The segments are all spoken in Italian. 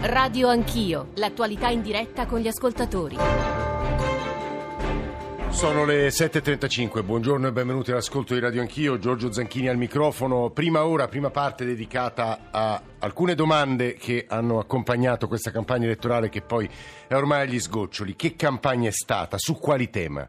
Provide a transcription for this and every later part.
Radio Anch'io, l'attualità in diretta con gli ascoltatori. Sono le 7.35, buongiorno e benvenuti all'ascolto di Radio Anch'io, Giorgio Zanchini al microfono. Prima ora, prima parte dedicata a alcune domande che hanno accompagnato questa campagna elettorale che poi è ormai agli sgoccioli. Che campagna è stata? Su quali tema?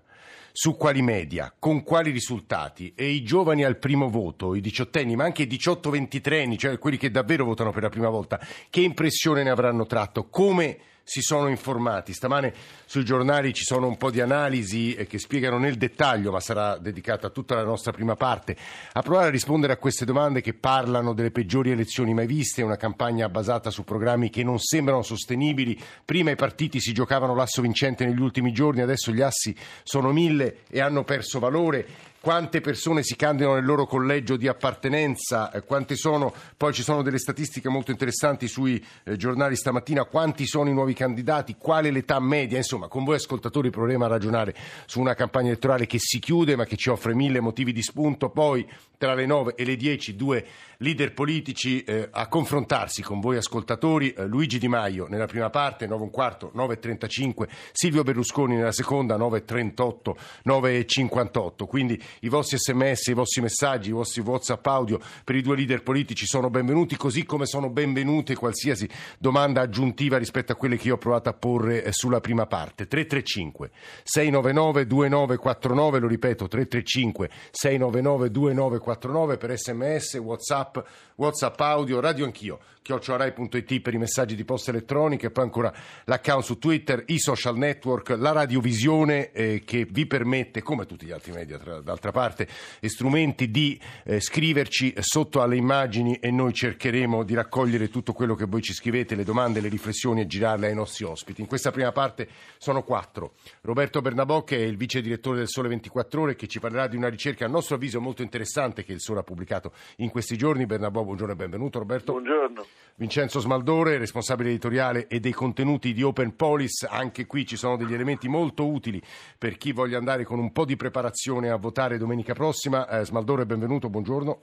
Su quali media, con quali risultati e i giovani al primo voto, i diciottenni, ma anche i 18-23 anni, cioè quelli che davvero votano per la prima volta, che impressione ne avranno tratto? Come si sono informati. Stamane sui giornali ci sono un po' di analisi eh, che spiegano nel dettaglio, ma sarà dedicata tutta la nostra prima parte, a provare a rispondere a queste domande che parlano delle peggiori elezioni mai viste, una campagna basata su programmi che non sembrano sostenibili. Prima i partiti si giocavano l'asso vincente negli ultimi giorni, adesso gli assi sono mille e hanno perso valore quante persone si candidano nel loro collegio di appartenenza, eh, quante sono, poi ci sono delle statistiche molto interessanti sui eh, giornali stamattina, quanti sono i nuovi candidati, quale l'età media, insomma con voi ascoltatori proveremo a ragionare su una campagna elettorale che si chiude ma che ci offre mille motivi di spunto, poi tra le 9 e le 10 due leader politici eh, a confrontarsi con voi ascoltatori, eh, Luigi Di Maio nella prima parte, 9 un quarto, 9.35, Silvio Berlusconi nella seconda, 9.38, 9.58, quindi i vostri sms, i vostri messaggi, i vostri whatsapp audio per i due leader politici sono benvenuti, così come sono benvenute qualsiasi domanda aggiuntiva rispetto a quelle che io ho provato a porre eh, sulla prima parte. 335 699 2949, lo ripeto, 335 699 2949 per sms, whatsapp, whatsapp audio, radio anch'io, chiocciorai.it per i messaggi di posta elettronica e poi ancora l'account su Twitter, i social network, la radiovisione eh, che vi permette, come tutti gli altri media tra, d'altra parte, strumenti di eh, scriverci sotto alle immagini e noi cercheremo di raccogliere tutto quello che voi ci scrivete, le domande, le riflessioni e girarle ai nostri ospiti. In questa prima parte sono quattro. Roberto Bernabò che è il vice direttore del Sole 24 Ore che ci parlerà di una ricerca a nostro avviso molto interessante che il Sole ha pubblicato in questi giorni. Bernabò, buongiorno e benvenuto Roberto. Buongiorno. Vincenzo Smaldore, responsabile editoriale e dei contenuti di Open Polis. Anche qui ci sono degli elementi molto utili per chi voglia andare con un po' di preparazione a votare domenica prossima. Eh, Smaldore, benvenuto, buongiorno.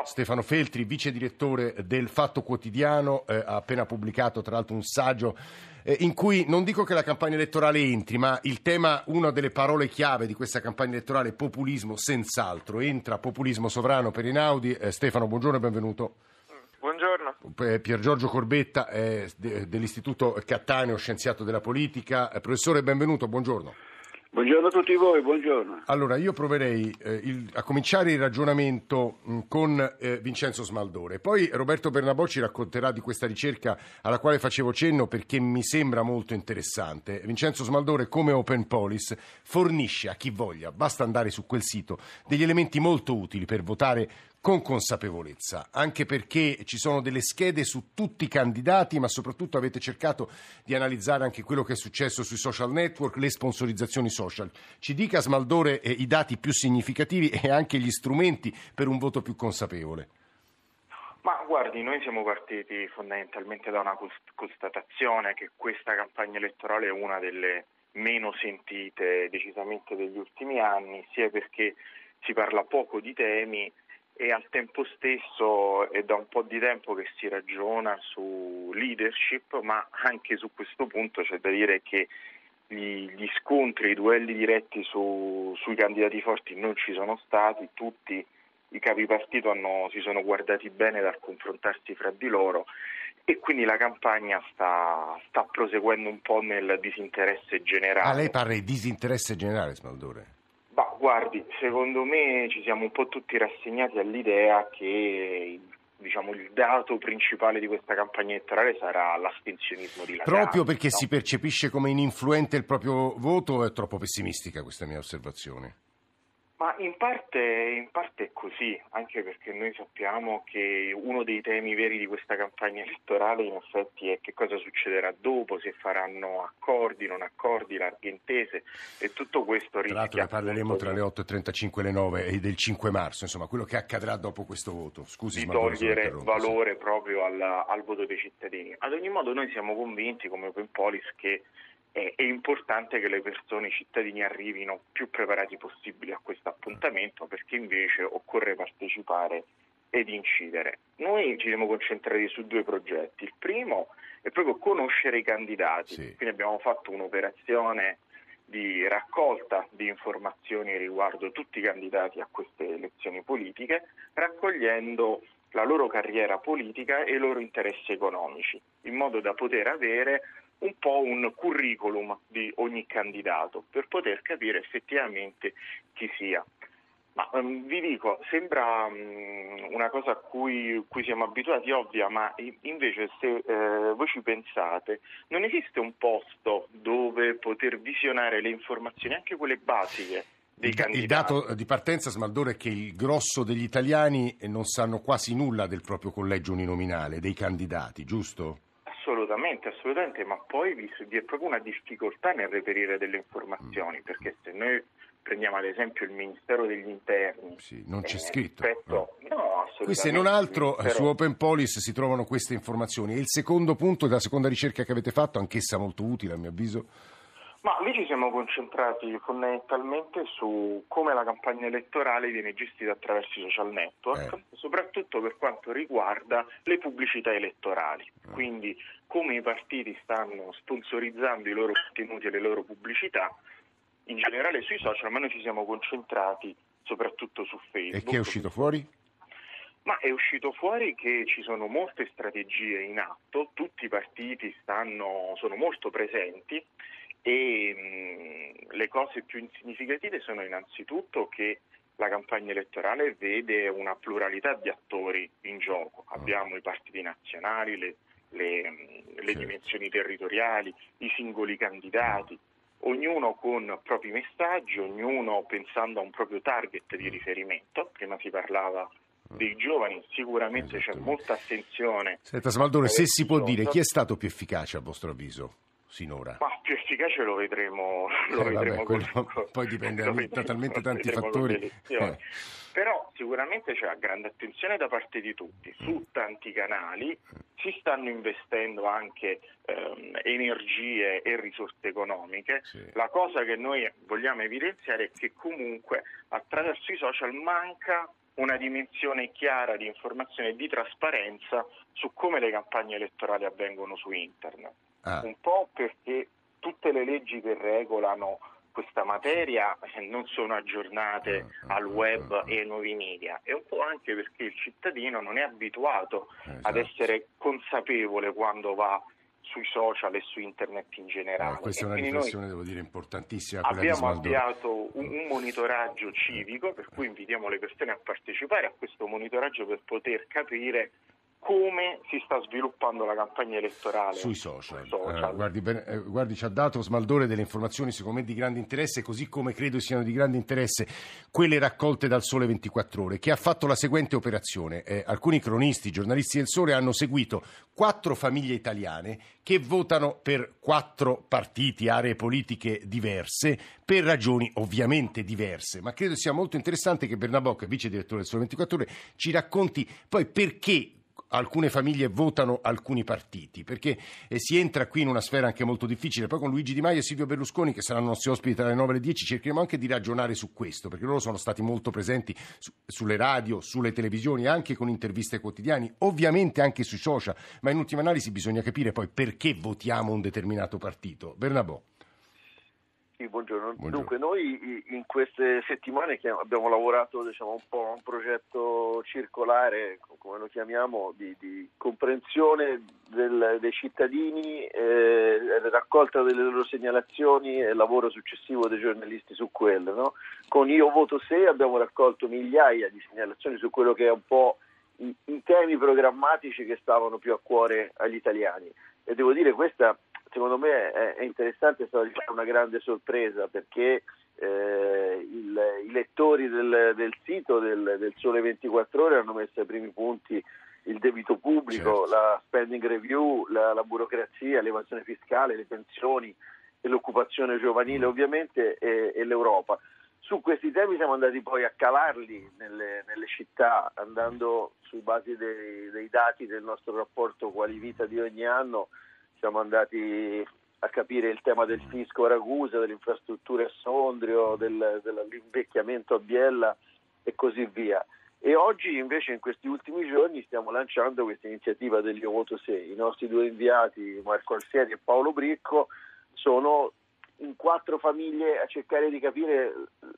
Buongiorno. Stefano Feltri, vice direttore del Fatto Quotidiano, eh, ha appena pubblicato tra l'altro un saggio eh, in cui non dico che la campagna elettorale entri, ma il tema, una delle parole chiave di questa campagna elettorale è populismo, senz'altro. Entra populismo sovrano per Inaudi. Eh, Stefano, buongiorno e benvenuto. Buongiorno. Pier Giorgio Corbetta dell'Istituto Cattaneo, scienziato della politica. Eh, professore, benvenuto, buongiorno. Buongiorno a tutti voi, buongiorno. Allora, io proverei eh, il, a cominciare il ragionamento mh, con eh, Vincenzo Smaldore. Poi Roberto Bernabò ci racconterà di questa ricerca alla quale facevo cenno perché mi sembra molto interessante. Vincenzo Smaldore, come Open Police, fornisce a chi voglia, basta andare su quel sito, degli elementi molto utili per votare con consapevolezza, anche perché ci sono delle schede su tutti i candidati, ma soprattutto avete cercato di analizzare anche quello che è successo sui social network, le sponsorizzazioni social. Ci dica Smaldore eh, i dati più significativi e anche gli strumenti per un voto più consapevole. Ma guardi, noi siamo partiti fondamentalmente da una constatazione che questa campagna elettorale è una delle meno sentite decisamente degli ultimi anni, sia perché si parla poco di temi e al tempo stesso è da un po' di tempo che si ragiona su leadership, ma anche su questo punto c'è da dire che gli, gli scontri, i duelli diretti su, sui candidati forti non ci sono stati, tutti i capi partito hanno, si sono guardati bene dal confrontarsi fra di loro e quindi la campagna sta, sta proseguendo un po' nel disinteresse generale. A ah, lei parla di disinteresse generale, Smaldore? Guardi, secondo me ci siamo un po' tutti rassegnati all'idea che diciamo, il dato principale di questa campagna elettorale sarà l'astensionismo di Lagarde. Proprio perché no? si percepisce come ininfluente il proprio voto, è troppo pessimistica questa mia osservazione? Ma in parte, in parte, è così, anche perché noi sappiamo che uno dei temi veri di questa campagna elettorale in effetti è che cosa succederà dopo, se faranno accordi, non accordi, larghe intese e tutto questo rischia... Tra l'altro ne parleremo tra le 8.35 e le 9 e del 5 marzo, insomma quello che accadrà dopo questo voto. Scusi, di togliere valore proprio al, al voto dei cittadini. Ad ogni modo noi siamo convinti come Open Police che è, è, importante che le persone, i cittadini arrivino più preparati possibili a questo appuntamento perché invece occorre partecipare ed incidere. Noi ci siamo concentrati su due progetti. Il primo è proprio conoscere i candidati. Sì. Quindi abbiamo fatto un'operazione di raccolta di informazioni riguardo tutti i candidati a queste elezioni politiche, raccogliendo la loro carriera politica e i loro interessi economici, in modo da poter avere un po' un curriculum di ogni candidato per poter capire effettivamente chi sia. Ma um, vi dico, sembra um, una cosa a cui, cui, siamo abituati ovvia, ma invece se eh, voi ci pensate, non esiste un posto dove poter visionare le informazioni, anche quelle basiche. Dei il, candidati. il dato di partenza, Smaldore, è che il grosso degli italiani non sanno quasi nulla del proprio collegio uninominale, dei candidati, giusto? Assolutamente, assolutamente, ma poi vi, è proprio una difficoltà nel reperire delle informazioni, mm. perché se noi prendiamo ad esempio il Ministero degli Interni. Sì, non c'è eh, scritto. Rispetto, no. Qui se non altro Ministero... su Open Police si trovano queste informazioni. E il secondo punto della seconda ricerca che avete fatto, anch'essa molto utile a mio avviso. Ma lì ci siamo concentrati fondamentalmente su come la campagna elettorale viene gestita attraverso i social network, eh. soprattutto per quanto riguarda le pubblicità elettorali. Eh. Quindi come i partiti stanno sponsorizzando i loro contenuti e le loro pubblicità in generale sui social, ma noi ci siamo concentrati soprattutto su Facebook. E che è uscito fuori? Ma è uscito fuori che ci sono molte strategie in atto, tutti i partiti stanno, sono molto presenti e mh, le cose più significative sono innanzitutto che la campagna elettorale vede una pluralità di attori in gioco. Ah. Abbiamo i partiti nazionali, le, le, le dimensioni territoriali, i singoli candidati, ognuno con propri messaggi, ognuno pensando a un proprio target di riferimento. Prima si parlava dei giovani, sicuramente c'è molta attenzione. Senta Smaldone, se si può dire, chi è stato più efficace a vostro avviso? Sinora. Ma più efficace lo vedremo, lo eh, vedremo vabbè, quello, poi dipende da da talmente tanti fattori. Eh. Però sicuramente c'è grande attenzione da parte di tutti, su mm. tanti canali si stanno investendo anche ehm, energie e risorse economiche. Sì. La cosa che noi vogliamo evidenziare è che comunque attraverso i social manca una dimensione chiara di informazione e di trasparenza su come le campagne elettorali avvengono su internet. Ah. Un po' perché tutte le leggi che regolano questa materia eh, non sono aggiornate Ah, ah, al web ah, ah. e ai nuovi media e un po' anche perché il cittadino non è abituato Esatto. ad essere consapevole quando va sui social e su internet in generale. Eh, questa è E una quindi riflessione, devo dire, importantissima. Abbiamo avviato un, un monitoraggio civico per cui invitiamo le persone a partecipare a questo monitoraggio per poter capire come si sta sviluppando la campagna elettorale sui social. social. Eh, guardi, bene- eh, guardi, ci ha dato Smaldore delle informazioni secondo me di grande interesse, così come credo siano di grande interesse quelle raccolte dal Sole 24 Ore, che ha fatto la seguente operazione. Eh, alcuni cronisti, giornalisti del Sole hanno seguito quattro famiglie italiane che votano per quattro partiti, aree politiche diverse, per ragioni ovviamente diverse, ma credo sia molto interessante che Bernabò, vice direttore del Sole 24 Ore, ci racconti poi perché alcune famiglie votano alcuni partiti, perché eh, si entra qui in una sfera anche molto difficile. Poi con Luigi Di Maio e Silvio Berlusconi, che saranno nostri ospiti tra le 9 e le 10, cercheremo anche di ragionare su questo, perché loro sono stati molto presenti su- sulle radio, sulle televisioni, anche con interviste quotidiane, ovviamente anche sui social, ma in ultima analisi bisogna capire poi perché votiamo un determinato partito. Bernabò. Sì, buongiorno. Buongiorno. Dunque, noi in queste settimane abbiamo lavorato diciamo, un po' a un progetto circolare, come lo chiamiamo, di, di comprensione del- dei cittadini, eh, raccolta delle loro segnalazioni e lavoro successivo dei giornalisti su quelle. no? Con Io Voto Se abbiamo raccolto migliaia di segnalazioni su quello che è un po' i, i temi programmatici che stavano più a cuore agli italiani. E devo dire questa secondo me è, interessante, è stata una grande sorpresa perché eh, il- i lettori del, del sito del, del Sole 24 Ore hanno messo ai primi punti il debito pubblico, Certo. la spending review, la, la burocrazia, l'evasione fiscale, le pensioni e l'occupazione giovanile ovviamente e, e l'Europa. Su questi temi siamo andati poi a calarli nelle, nelle città, andando su base dei, dei dati del nostro rapporto quali vita di ogni anno, siamo andati a capire il tema del fisco a Ragusa, delle infrastrutture a Sondrio, del- dell'invecchiamento a Biella e così via. E oggi invece in questi ultimi giorni stiamo lanciando questa iniziativa dell'Io Voto 6. I nostri due inviati, Marco Alfieri e Paolo Bricco, sono in quattro famiglie a cercare di capire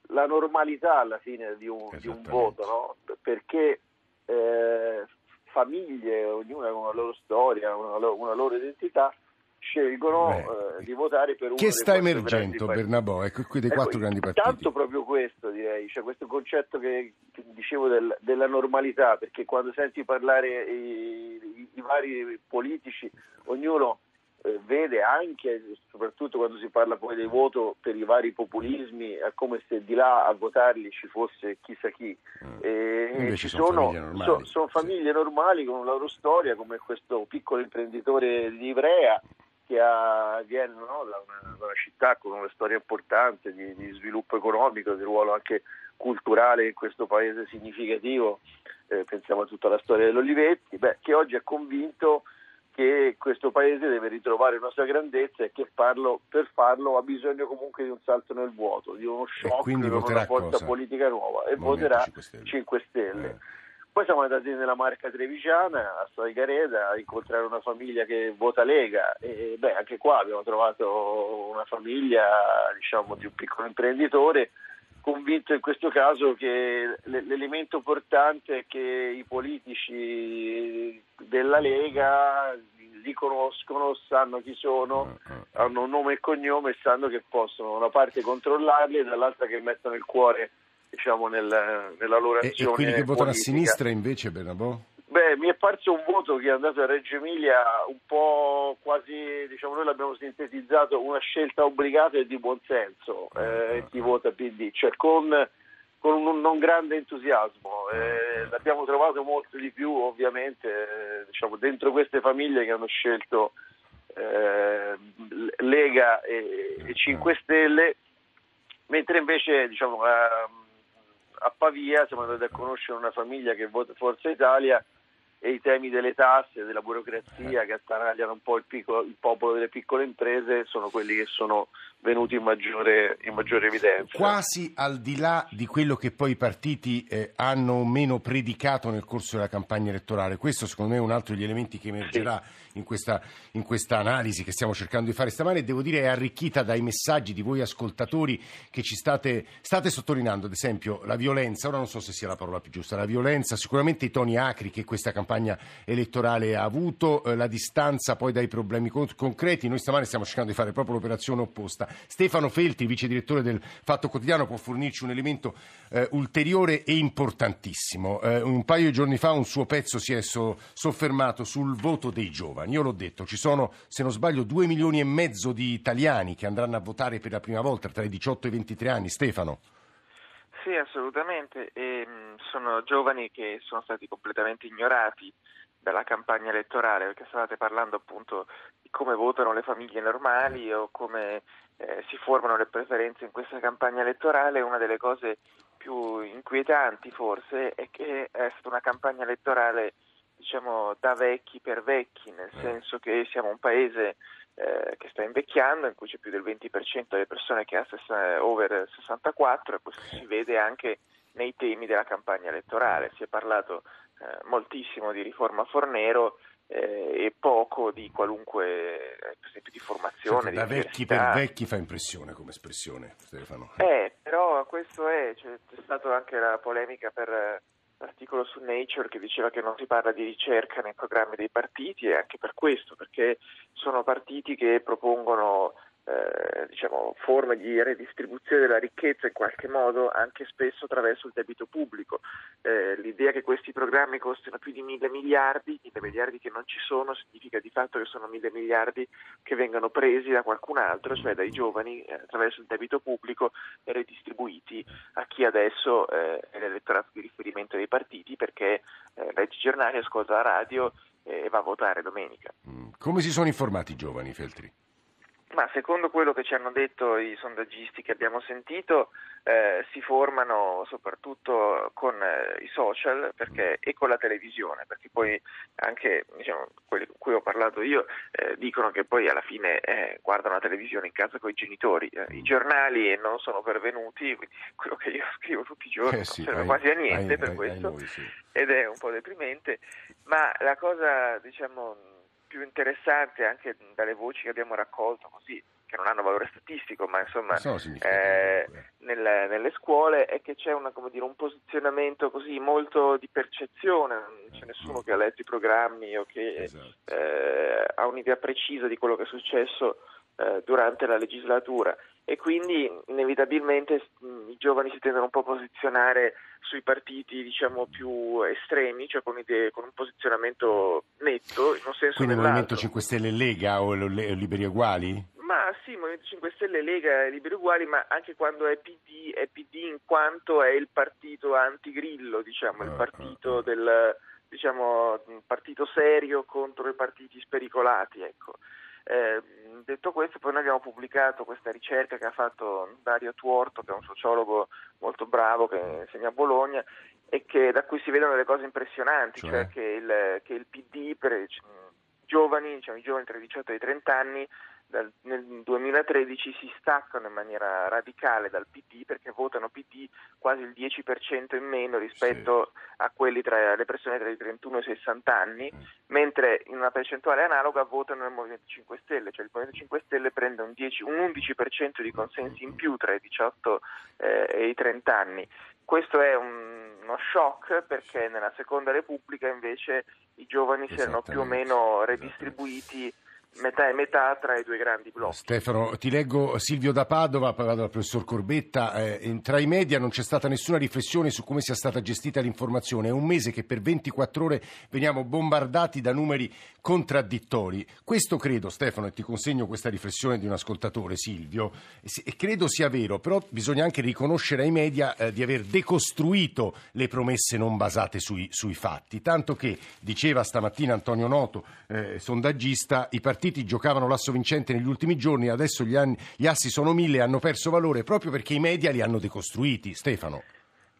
la normalità alla fine di un, di un voto, no? perché eh, famiglie, ognuna con una loro storia, una loro, una loro identità, scelgono eh, di votare per uno che sta emergendo Bernabò? Ecco qui dei ecco, quattro grandi partiti. tanto proprio questo direi cioè questo concetto che, che dicevo del, della normalità perché quando senti parlare i, i, i vari politici ognuno eh, vede anche, soprattutto quando si parla poi del voto per i vari populismi, è come se di là a votarli ci fosse chissà chi. Mm. E ci sono, sono, famiglie normali, so, sono famiglie normali con la loro storia, come questo piccolo imprenditore di Ivrea che ha, viene no, da, una, da, una, città con una storia importante di, di, sviluppo economico, di ruolo anche culturale in questo paese significativo, eh, pensiamo a tutta la storia dell'Olivetti, beh, che oggi è convinto che questo paese deve ritrovare una sua grandezza e che farlo, per farlo ha bisogno comunque di un salto nel vuoto, di uno shock, di una forza cosa? politica nuova e voterà 5 Stelle. 5 Stelle. Eh. Poi siamo andati nella Marca Trevigiana, a Saigareda, a incontrare una famiglia che vota Lega e beh, anche qua abbiamo trovato una famiglia diciamo, di un piccolo imprenditore convinto in questo caso che l'elemento importante è che i politici della Lega li conoscono, sanno chi sono, mm, mm. hanno un nome e cognome e sanno che possono da una parte controllarli e dall'altra che mettono il cuore diciamo, nel, nella loro azione. E, e quelli che votano a sinistra invece, Bernabò? Beh, mi è parso un voto che è andato a Reggio Emilia un po' quasi, diciamo, noi l'abbiamo sintetizzato, una scelta obbligata e di buonsenso, eh, chi vota PD, cioè con, con un non grande entusiasmo. Eh, l'abbiamo trovato molto di più, ovviamente, eh, diciamo, dentro queste famiglie che hanno scelto eh, Lega e, e 5 Stelle, mentre invece, diciamo, a, a Pavia siamo andati a conoscere una famiglia che vota Forza Italia e i temi delle tasse, della burocrazia che attanagliano un po' il, piccolo, il, popolo delle piccole imprese sono quelli che sono venuti in maggiore, in maggiore evidenza. Quasi al di là di quello che poi i partiti eh, hanno meno predicato nel corso della campagna elettorale, questo secondo me è un altro degli elementi che emergerà sì. in, questa, in, questa, analisi che stiamo cercando di fare stamane e devo dire è arricchita dai messaggi di voi ascoltatori che ci state, state sottolineando, ad esempio la violenza, ora non so se sia la parola più giusta, la violenza, sicuramente i toni acri che questa campagna campagna elettorale ha avuto, eh, la distanza poi dai problemi con- concreti. Noi stamane stiamo cercando di fare proprio l'operazione opposta. Stefano Felti, vice direttore del Fatto Quotidiano, può fornirci un elemento eh, ulteriore e importantissimo. Eh, un paio di giorni fa un suo pezzo si è so- soffermato sul voto dei giovani. Io l'ho detto, ci sono, se non sbaglio, due milioni e mezzo di italiani che andranno a votare per la prima volta tra i 18 e i 23 anni. Stefano. Sì, assolutamente. E, mh, sono giovani che sono stati completamente ignorati dalla campagna elettorale, perché stavate parlando appunto di come votano le famiglie normali o come eh, si formano le preferenze in questa campagna elettorale. Una delle cose più inquietanti forse è che è stata una campagna elettorale diciamo da vecchi per vecchi, nel eh. senso che siamo un paese eh, che sta invecchiando, in cui c'è più del 20% delle persone che ha over 64 e questo si vede anche nei temi della campagna elettorale. Si è parlato eh, moltissimo di riforma Fornero eh, e poco di qualunque, per esempio, di formazione. Senti, da vecchi per vecchi fa impressione come espressione, Stefano. Eh, però questo è, cioè, c'è stata anche la polemica per l'articolo su Nature che diceva che non si parla di ricerca nei programmi dei partiti e anche per questo, perché sono partiti che propongono eh, diciamo, forme di redistribuzione della ricchezza in qualche modo anche spesso attraverso il debito pubblico. Eh, l'idea che questi programmi costino più di mille miliardi, mille miliardi che non ci sono, significa di fatto che sono mille miliardi che vengono presi da qualcun altro, cioè dai giovani, eh, attraverso il debito pubblico e redistribuiti a chi adesso eh, è l'elettorato di riferimento dei partiti perché eh, legge i giornali, ascolta la radio e va a votare domenica. Mm. Come si sono informati i giovani, Feltri? Ma secondo quello che ci hanno detto i sondaggisti che abbiamo sentito, eh, si formano soprattutto con eh, i social perché, e con la televisione, perché poi anche diciamo, quelli con cui ho parlato io eh, dicono che poi alla fine eh, guardano la televisione in casa con i genitori. Eh, I giornali non sono pervenuti, quindi quello che io scrivo tutti i giorni Eh sì, non serve ai- quasi a niente ai- per ai- questo noi, sì. ed è un po' deprimente, ma la cosa diciamo più interessante anche dalle voci che abbiamo raccolto così che non hanno valore statistico ma insomma significativi, eh, nelle, nelle scuole è che c'è una, come dire, un posizionamento così molto di percezione. Non c'è nessuno che ha letto i programmi o che Esatto. eh, ha un'idea precisa di quello che è successo eh, durante la legislatura e quindi inevitabilmente mh, i giovani si tendono un po' a posizionare sui partiti diciamo più estremi, cioè con, idee, con un posizionamento netto in un senso Quindi il. Movimento 5 Stelle Lega o Liberi Uguali? Ma sì, Movimento 5 Stelle, Lega e Liberi Uguali, ma anche quando è PD, è PD in quanto è il partito antigrillo, diciamo, il Ah, partito ah, ah. del diciamo, partito serio contro i partiti spericolati, ecco. Eh, detto questo, poi noi abbiamo pubblicato questa ricerca che ha fatto Dario Tuorto, che è un sociologo molto bravo che insegna a Bologna e che, da cui si vedono delle cose impressionanti, Cioè? cioè, che, il, che il PD per i giovani, diciamo, i giovani tra i 18 e i 30 anni dal- nel 2013 si staccano in maniera radicale dal PD perché votano PD quasi il 10% in meno rispetto a quelli tra le persone tra i 31 e i 60 anni, Mm. mentre in una percentuale analoga votano il Movimento 5 Stelle, cioè il Movimento 5 Stelle prende un, 10 un 11% di consensi in più tra i 18 eh, e i 30 anni. Questo è un- uno shock perché nella Seconda Repubblica invece i giovani si erano più o meno redistribuiti metà e metà tra i due grandi blocchi. Stefano, ti leggo Silvio da Padova, poi vado al professor Corbetta. Eh, tra i media non c'è stata nessuna riflessione su come sia stata gestita l'informazione. È un mese che per 24 ore veniamo bombardati da numeri contraddittori. Questo credo, Stefano, e ti consegno questa riflessione di un ascoltatore, Silvio, si- e credo sia vero, però bisogna anche riconoscere ai media eh, di aver decostruito le promesse non basate sui, sui fatti. Tanto che, diceva stamattina Antonio Noto, eh, sondaggista, i partiti giocavano l'asso vincente negli ultimi giorni, adesso gli, anni- gli assi sono mille e hanno perso valore proprio perché i media li hanno decostruiti. Stefano.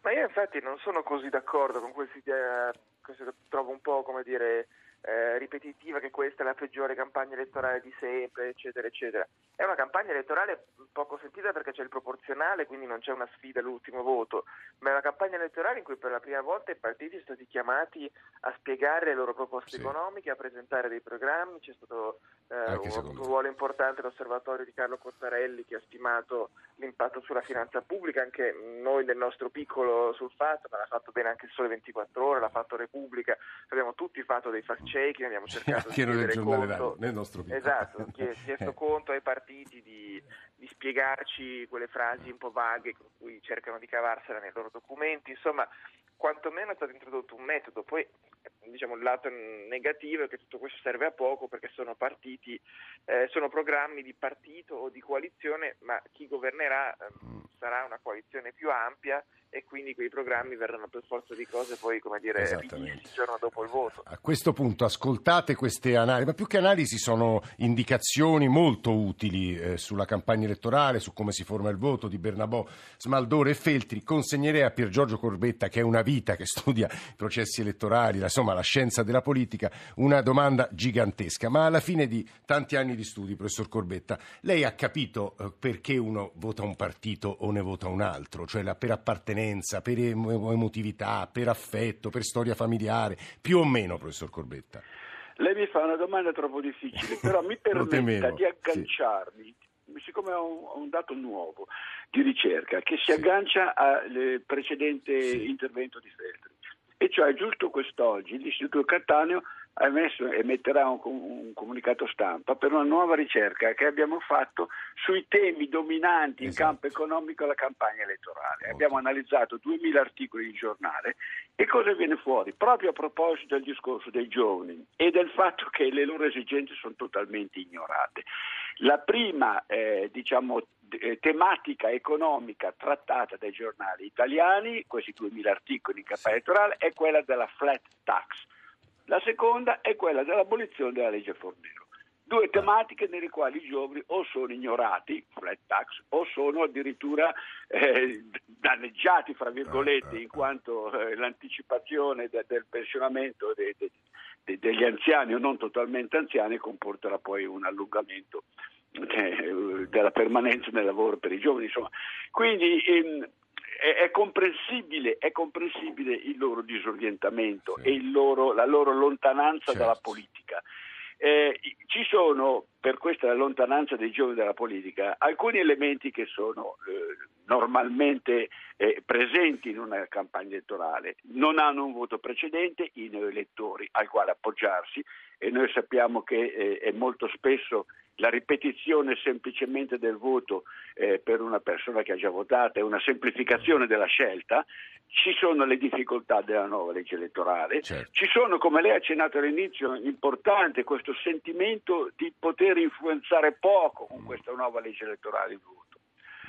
Ma io infatti non sono così d'accordo con questa idea, questa trovo un po' come dire eh, ripetitiva che questa è la peggiore campagna elettorale di sempre, eccetera, eccetera. È una campagna elettorale poco sentita perché c'è il proporzionale, quindi non c'è una sfida all'ultimo voto, ma è una campagna elettorale in cui per la prima volta i partiti sono stati chiamati a spiegare le loro proposte Sì. economiche, a presentare dei programmi, c'è stato eh, un, un ruolo importante l'osservatorio di Carlo Cottarelli che ha stimato l'impatto sulla finanza pubblica, anche noi nel nostro piccolo sul fatto, ma l'ha fatto bene anche il Sole 24 Ore, l'ha fatto Repubblica, abbiamo tutti fatto dei fact checking, abbiamo cercato di chiedere conto, nel nostro piccolo. esatto, chie- chiesto Eh. conto ai partiti di, di spiegarci quelle frasi un po' vaghe con cui cercano di cavarsela nei loro documenti, insomma quantomeno è stato introdotto un metodo, poi diciamo il lato negativo è che tutto questo serve a poco perché sono partiti, eh, sono programmi di partito o di coalizione, ma chi governerà ehm, sarà una coalizione più ampia e quindi quei programmi verranno per forza di cose poi come dire il giorno dopo il voto. A questo punto ascoltate queste analisi, ma più che analisi sono indicazioni molto utili eh, sulla campagna elettorale, su come si forma il voto di Bernabò, Smaldore e Feltri. Consegnerei a Pier Giorgio Corbetta, che è una vita che studia i processi elettorali, la- insomma la scienza della politica, una domanda gigantesca. Ma alla fine di tanti anni di studi, professor Corbetta, lei ha capito eh, perché uno vota un partito o ne vota un altro? Cioè la- per appartenenza, per emo- emotività, per affetto, per storia familiare, più o meno, professor Corbetta? Lei mi fa una domanda troppo difficile, però mi permetta di agganciarmi, siccome ho un, un dato nuovo di ricerca che si Sì. aggancia al precedente Sì. intervento di Feltri. E cioè giusto quest'oggi l'Istituto Cattaneo emesso, emetterà un, un comunicato stampa per una nuova ricerca che abbiamo fatto sui temi dominanti in Esatto. campo economico alla campagna elettorale. Molto. Abbiamo analizzato 2000 articoli di giornale e cosa viene fuori? Proprio a proposito del discorso dei giovani e del fatto che le loro esigenze sono totalmente ignorate. La prima eh, diciamo, eh, tematica economica trattata dai giornali italiani, questi 2000 articoli in campagna elettorale, è quella della flat tax. La seconda è quella dell'abolizione della legge Fornero. Due tematiche nelle quali i giovani o sono ignorati, flat tax, o sono addirittura eh, danneggiati, fra virgolette, in quanto eh, l'anticipazione de- del pensionamento de- de- degli anziani o non totalmente anziani comporterà poi un allungamento eh, della permanenza nel lavoro per i giovani. Insomma. Quindi ehm, è, è, comprensibile, è, comprensibile, il loro disorientamento sì. e loro, la loro lontananza certo. dalla politica. Eh, ci sono, per questa lontananza dei giovani dalla politica, alcuni elementi che sono eh, normalmente eh, presenti in una campagna elettorale, non hanno un voto precedente, i neoelettori al quale appoggiarsi e noi sappiamo che eh, è molto spesso la ripetizione semplicemente del voto eh, per una persona che ha già votato è una semplificazione della scelta, ci sono le difficoltà della nuova legge elettorale, certo. ci sono, come lei ha accennato all'inizio, importante questo sentimento di poter influenzare poco con mm. questa nuova legge elettorale il voto.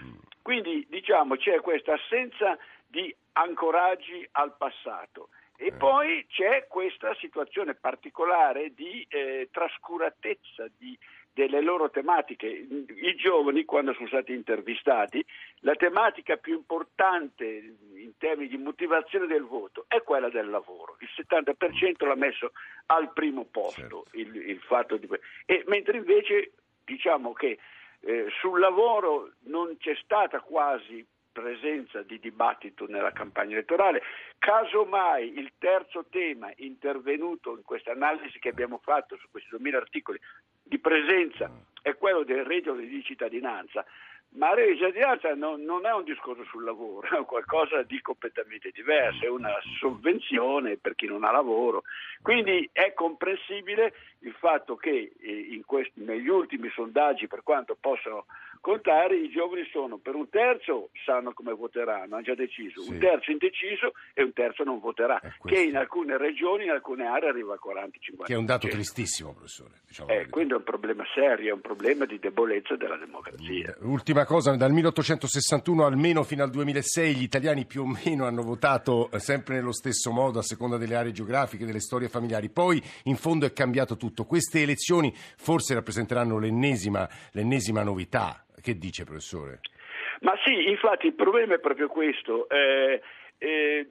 Mm. Quindi diciamo c'è questa assenza di ancoraggi al passato. E eh. poi c'è questa situazione particolare di eh, trascuratezza, di delle loro tematiche. I giovani, quando sono stati intervistati, la tematica più importante in termini di motivazione del voto è quella del lavoro. Il 70% l'ha messo al primo posto certo. il, il, fatto di e mentre invece diciamo che eh, sul lavoro non c'è stata quasi presenza di dibattito nella campagna elettorale. Casomai il terzo tema intervenuto in questa analisi che abbiamo fatto su questi 2000 articoli di presenza è quello del reddito di cittadinanza, ma la reddito di cittadinanza non, non, è un discorso sul lavoro, è qualcosa di completamente diverso, è una sovvenzione per chi non ha lavoro. Quindi è comprensibile il fatto che eh, questi, negli ultimi sondaggi, per quanto possano contare, i giovani sono per un terzo sanno come voteranno, hanno già deciso, sì. un terzo indeciso e un terzo non voterà, che in alcune regioni, in alcune aree arriva al 40-50%. Che è un dato tristissimo, professore. Diciamo eh, quindi è un problema serio, è un problema di debolezza della democrazia. Ultima cosa, dal 1861 almeno fino al 2006 gli italiani più o meno hanno votato eh, sempre nello stesso modo a seconda delle aree geografiche, delle storie familiari. Poi in fondo è cambiato tutto. Queste elezioni forse rappresenteranno l'ennesima, l'ennesima novità che dice, professore? Ma sì, infatti il problema è proprio questo. Eh, eh,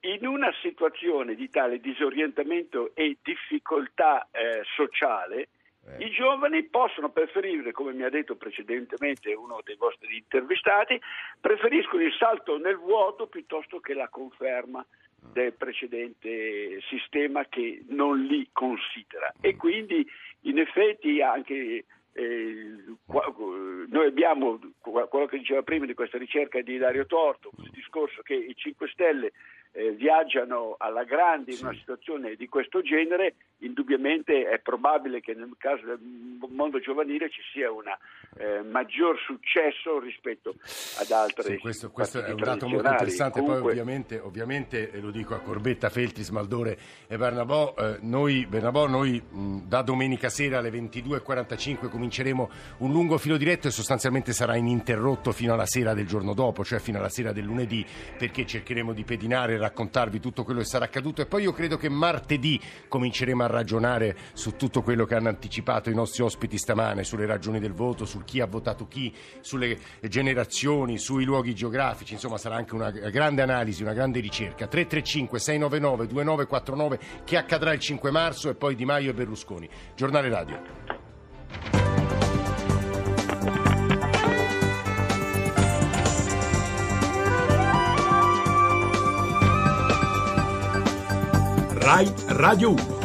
in una situazione di tale disorientamento e difficoltà eh, sociale, eh. i giovani possono preferire, come mi ha detto precedentemente uno dei vostri intervistati, preferiscono il salto nel vuoto piuttosto che la conferma. Del precedente sistema che non li considera. E quindi in effetti anche eh, noi abbiamo quello che diceva prima di questa ricerca di Dario Torto, il discorso che i 5 Stelle eh, viaggiano alla grande in una situazione di questo genere, indubbiamente è probabile che nel caso del mondo giovanile ci sia un eh, maggior successo rispetto ad altre sì, questo, questo è un dato molto interessante. Comunque... poi ovviamente, ovviamente lo dico a Corbetta, Feltri, Smaldore e Bernabò eh, noi, Bernabò, noi mh, da domenica sera alle 22.45 cominceremo un lungo filo diretto e sostanzialmente sarà ininterrotto fino alla sera del giorno dopo cioè fino alla sera del lunedì perché cercheremo di pedinare raccontarvi tutto quello che sarà accaduto e poi io credo che martedì cominceremo a ragionare su tutto quello che hanno anticipato i nostri ospiti stamane, sulle ragioni del voto, su chi ha votato chi, sulle generazioni, sui luoghi geografici, insomma sarà anche una grande analisi, una grande ricerca. 335 699 2949 che accadrà il 5 marzo e poi Di Maio e Berlusconi. Giornale Radio. Rai Radio 1.